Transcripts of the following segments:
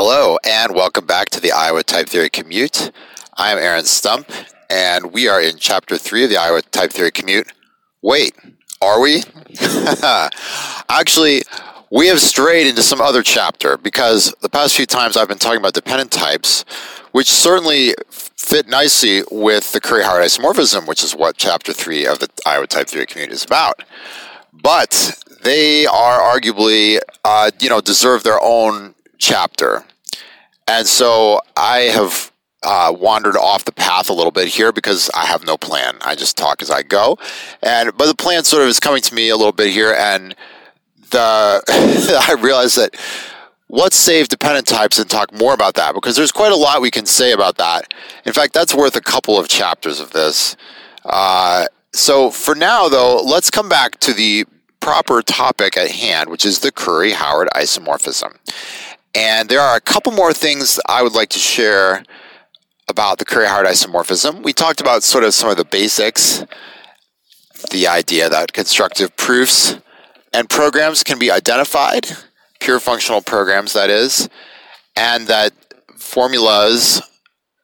Hello, and welcome back to the Iowa Type Theory Commute. I am Aaron Stump, and we are in Chapter 3 of the Iowa Type Theory Commute. Wait, are we? Actually, we have strayed into some other chapter because the past few times I've been talking about dependent types, which certainly fit nicely with the Curry-Howard isomorphism, which is what Chapter 3 of the Iowa Type Theory Commute is about. But they are arguably, uh, you know, deserve their own chapter. And so I have uh, wandered off the path a little bit here because I have no plan. I just talk as I go. And but the plan sort of is coming to me a little bit here, and the I realize that let's save dependent types and talk more about that because there's quite a lot we can say about that. In fact, that's worth a couple of chapters of this. Uh, so for now, though, let's come back to the proper topic at hand, which is the Curry Howard isomorphism. And there are a couple more things I would like to share about the Curry Howard isomorphism. We talked about sort of some of the basics, the idea that constructive proofs and programs can be identified, pure functional programs, that is, and that formulas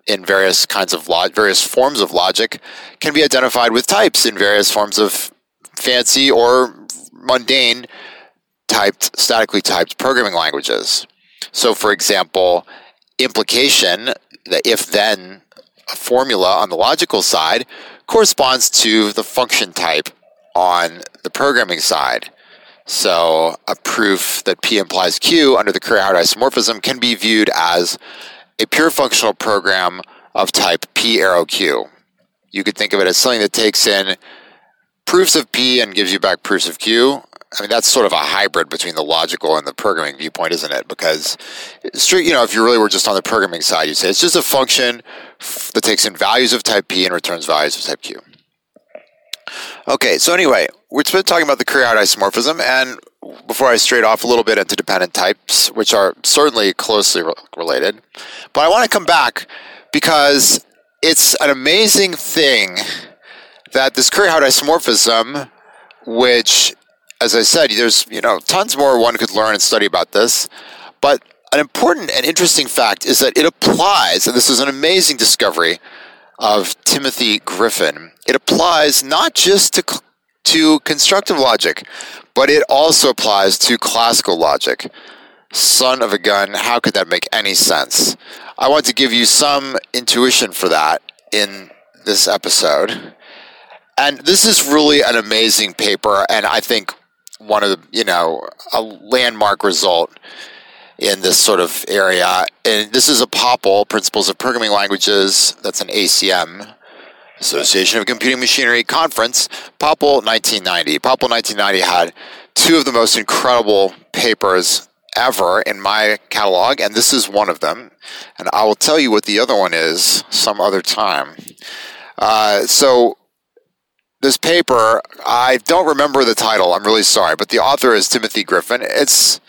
in various kinds of log- various forms of logic can be identified with types in various forms of fancy or mundane typed statically typed programming languages. So, for example, implication, the if then formula on the logical side, corresponds to the function type on the programming side. So, a proof that P implies Q under the Curry Howard isomorphism can be viewed as a pure functional program of type P arrow Q. You could think of it as something that takes in proofs of P and gives you back proofs of Q, I mean, that's sort of a hybrid between the logical and the programming viewpoint, isn't it? Because, you know, if you really were just on the programming side, you'd say it's just a function that takes in values of type P and returns values of type Q. Okay, so anyway, we've been talking about the Curry-Howard isomorphism, and before I strayed off a little bit into dependent types, which are certainly closely re- related, but I want to come back because it's an amazing thing that this Curry-Howard isomorphism, which as I said, there's you know tons more one could learn and study about this, but an important and interesting fact is that it applies, and this is an amazing discovery of Timothy Griffin. It applies not just to to constructive logic, but it also applies to classical logic. Son of a gun, how could that make any sense? I want to give you some intuition for that in this episode. And this is really an amazing paper, and I think one of the you know a landmark result in this sort of area. And this is a POPL, Principles of Programming Languages. That's an ACM, Association of Computing Machinery conference. POPL 1990. POPL 1990 had two of the most incredible papers ever in my catalog, and this is one of them. And I will tell you what the other one is some other time. Uh, so this paper, I don't remember the title. I'm really sorry, but the author is Timothy Griffin. It's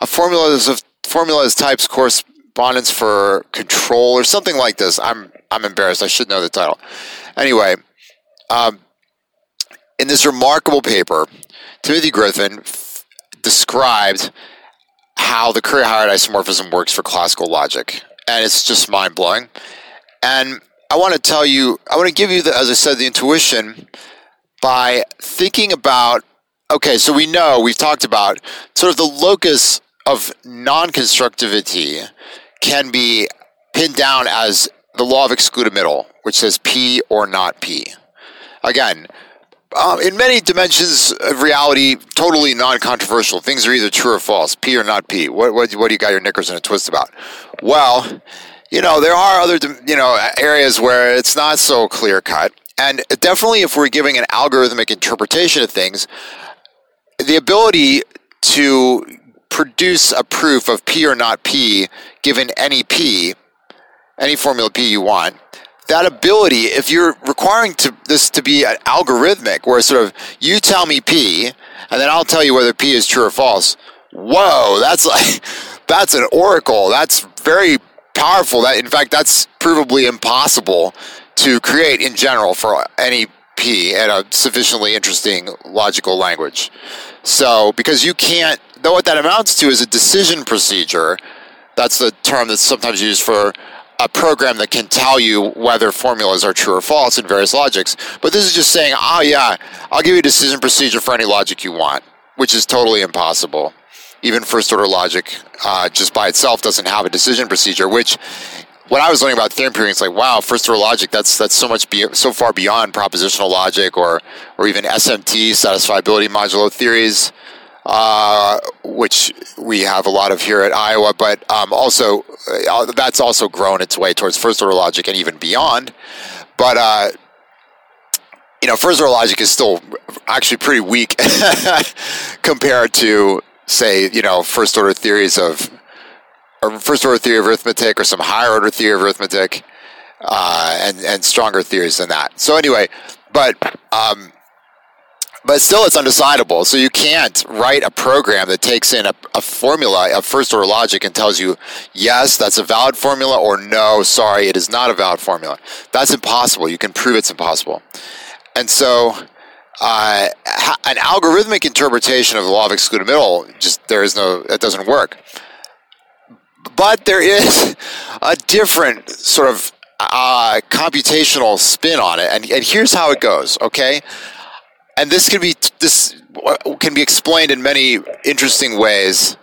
a formulas of formulas types correspondence for control or something like this. I'm I'm embarrassed. I should know the title. Anyway, um, in this remarkable paper, Timothy Griffin f- described how the Curry-Howard isomorphism works for classical logic, and it's just mind blowing. And I want to tell you, I want to give you, the, as I said, the intuition by thinking about. Okay, so we know we've talked about sort of the locus of non-constructivity can be pinned down as the law of excluded middle, which says P or not P. Again, um, in many dimensions of reality, totally non-controversial. Things are either true or false, P or not P. What, what, what do you got your knickers in a twist about? Well, you know, there are other, you know, areas where it's not so clear cut. And definitely if we're giving an algorithmic interpretation of things, the ability to produce a proof of P or not P given any P, any formula P you want, that ability, if you're requiring to, this to be an algorithmic, where sort of you tell me P, and then I'll tell you whether P is true or false. Whoa, that's like that's an oracle. That's very powerful. That in fact, that's provably impossible to create in general for any P in a sufficiently interesting logical language. So, because you can't, though what that amounts to is a decision procedure That's the term that's sometimes used for a program that can tell you whether formulas are true or false in various logics. But this is just saying, oh yeah, I'll give you a decision procedure for any logic you want, which is totally impossible. Even first order logic, uh, just by itself, doesn't have a decision procedure. Which, when I was learning about theorem proving, it's like, wow, first order logic. That's that's so much be- so far beyond propositional logic or or even SMT, satisfiability modulo theories uh, which we have a lot of here at Iowa, but um, also uh, that's also grown its way towards first order logic and even beyond. But uh, you know, first order logic is still actually pretty weak compared to, say, you know, first order theories of or first order theory of arithmetic or some higher order theory of arithmetic, uh, and and stronger theories than that. So anyway, but um, but still it's undecidable. So you can't write a program that takes in a, a, formula of first order logic and tells you, yes, that's a valid formula, or no, sorry, it is not a valid formula. That's impossible. You can prove it's impossible. And so uh, an algorithmic interpretation of the law of excluded middle, just there is no, that doesn't work. But there is a different sort of uh, computational spin on it. And, and here's how it goes, okay? and this can be this can be explained in many interesting ways.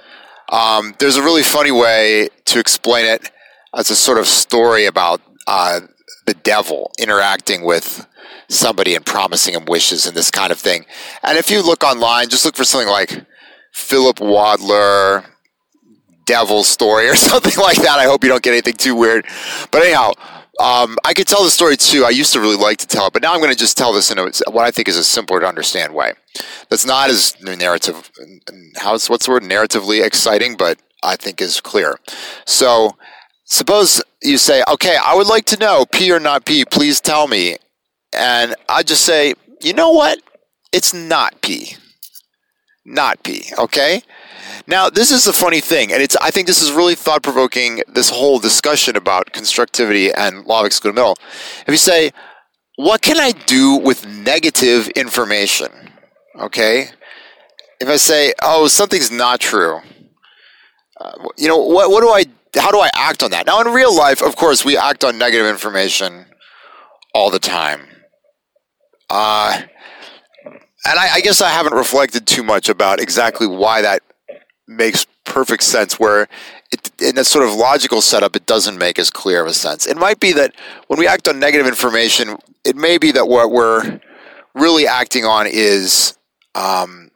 Um, there's a really funny way to explain it as a sort of story about uh, the devil interacting with somebody and promising him wishes and this kind of thing. And if you look online, just look for something like Philip Wadler devil story or something like that. I hope you don't get anything too weird. But anyhow, um, I could tell the story too. I used to really like to tell it, but now I'm going to just tell this in a, what I think is a simpler to understand way. That's not as narrative. How's what's the word? Narratively exciting, but I think is clear. So, suppose you say, "Okay, I would like to know P or not P. Please tell me," and I just say, "You know what? It's not P. Not P." Okay. Now, this is a funny thing, and it's I think this is really thought provoking. This whole discussion about constructivity and law of excluded middle. If you say, "What can I do with negative information?" Okay, if I say, "Oh, something's not true," uh, you know, what what do I? How do I act on that? Now, in real life, of course, we act on negative information all the time. Uh, and I, I, guess I haven't reflected too much about exactly why that makes perfect sense where it, in a sort of logical setup it doesn't make as clear of a sense. It might be that when we act on negative information it may be that what we're really acting on is um,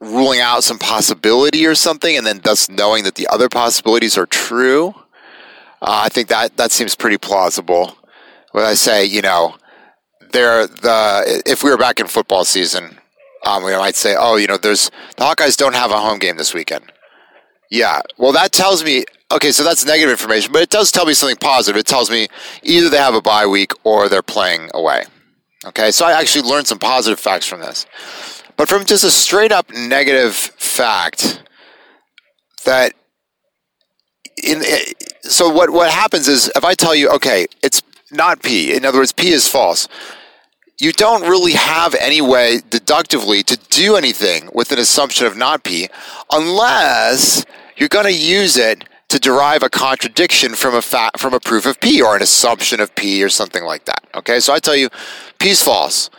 ruling out some possibility or something and then thus knowing that the other possibilities are true. Uh, i think that that seems pretty plausible. When i say you know there the if we were back in football season um, we might say, oh, you know, there's the Hawkeyes don't have a home game this weekend. Yeah, well, that tells me okay, so that's negative information, but it does tell me something positive. It tells me either they have a bye week or they're playing away. Okay, so I actually learned some positive facts from this. But from just a straight up negative fact, that in so what what happens is if I tell you, okay, it's not P. In other words, P is false you don't really have any way deductively to do anything with an assumption of not P unless you're going to use it to derive a contradiction from a fa- from a proof of P or an assumption of P or something like that. Okay, so I tell you P is false,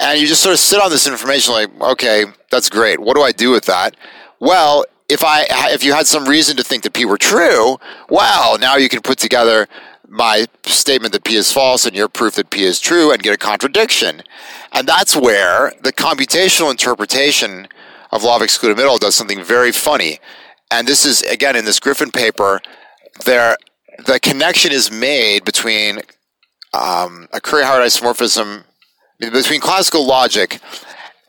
and you just sort of sit on this information like, okay, that's great. What do I do with that? Well, if I if you had some reason to think that P were true, well, now you can put together my statement that P is false and your proof that P is true and get a contradiction. And that's where the computational interpretation of law of excluded middle does something very funny. And this is, again, in this Griffin paper, there, the connection is made between um, a Curry-Howard isomorphism, between classical logic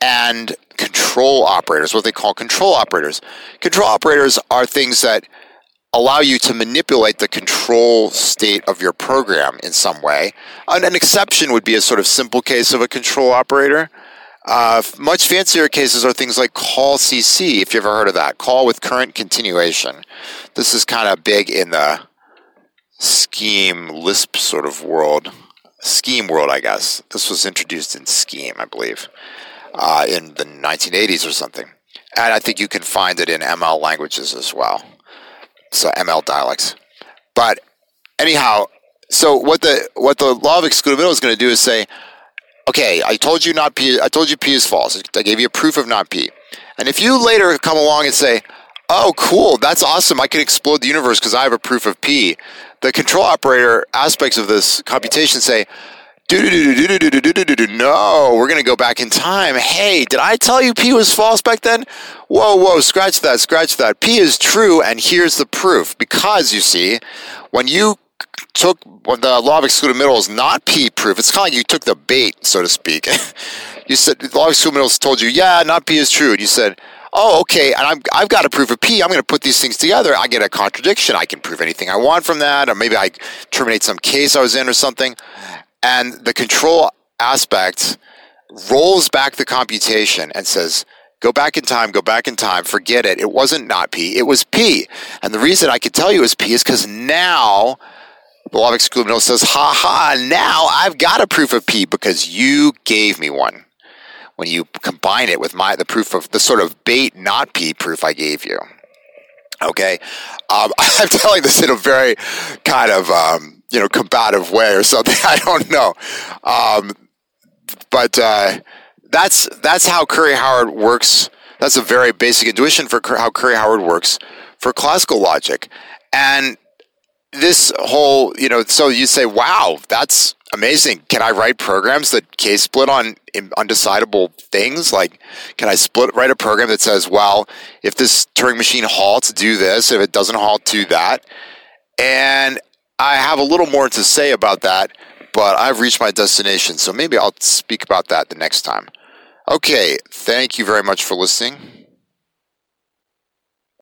and control operators, what they call control operators. Control operators are things that allow you to manipulate the control state of your program in some way. An, an exception would be a sort of simple case of a control operator. Uh, much fancier cases are things like call CC, if you've ever heard of that. Call with current continuation. This is kind of big in the scheme Lisp sort of world. Scheme world, I guess. This was introduced in Scheme, I believe, uh, in the 1980s or something. And I think you can find it in ML languages as well. So ML dialects. But anyhow, so what the what the law of excluded middle is going to do is say, okay, I told you not p. I told you p is false. I gave you a proof of not p. And if you later come along and say, oh, cool, that's awesome, I can explode the universe because I have a proof of p. The control operator aspects of this computation say, no, we're going to go back in time. Hey, did I tell you P was false back then? Whoa, whoa, scratch that, scratch that. P is true, and here's the proof. Because, you see, when you took when the law of excluded middle is not P proof, it's kind of like you took the bait, so to speak. you said the law of excluded middle told you, yeah, not P is true. And you said, oh, okay, and I'm, I've got a proof of P. I'm going to put these things together. I get a contradiction. I can prove anything I want from that, or maybe I terminate some case I was in or something. And the control aspect rolls back the computation and says, go back in time, go back in time, forget it. It wasn't not P, it was P. And the reason I can tell you it was P is because now the law of excluded says, ha ha, now I've got a proof of P because you gave me one. When you combine it with my the proof of the sort of bait not P proof I gave you. Okay. Um, I'm telling this in a very kind of um, you know combative way or something. I don't know, um, but uh, that's that's how Curry Howard works. That's a very basic intuition for how Curry Howard works for classical logic, and this whole you know. So you say, "Wow, that's amazing! Can I write programs that case split on undecidable things? Like, can I split write a program that says, well, if this Turing machine halts, do this. If it doesn't halt, do that." And I have a little more to say about that, but I've reached my destination, so maybe I'll speak about that the next time. Okay, thank you very much for listening.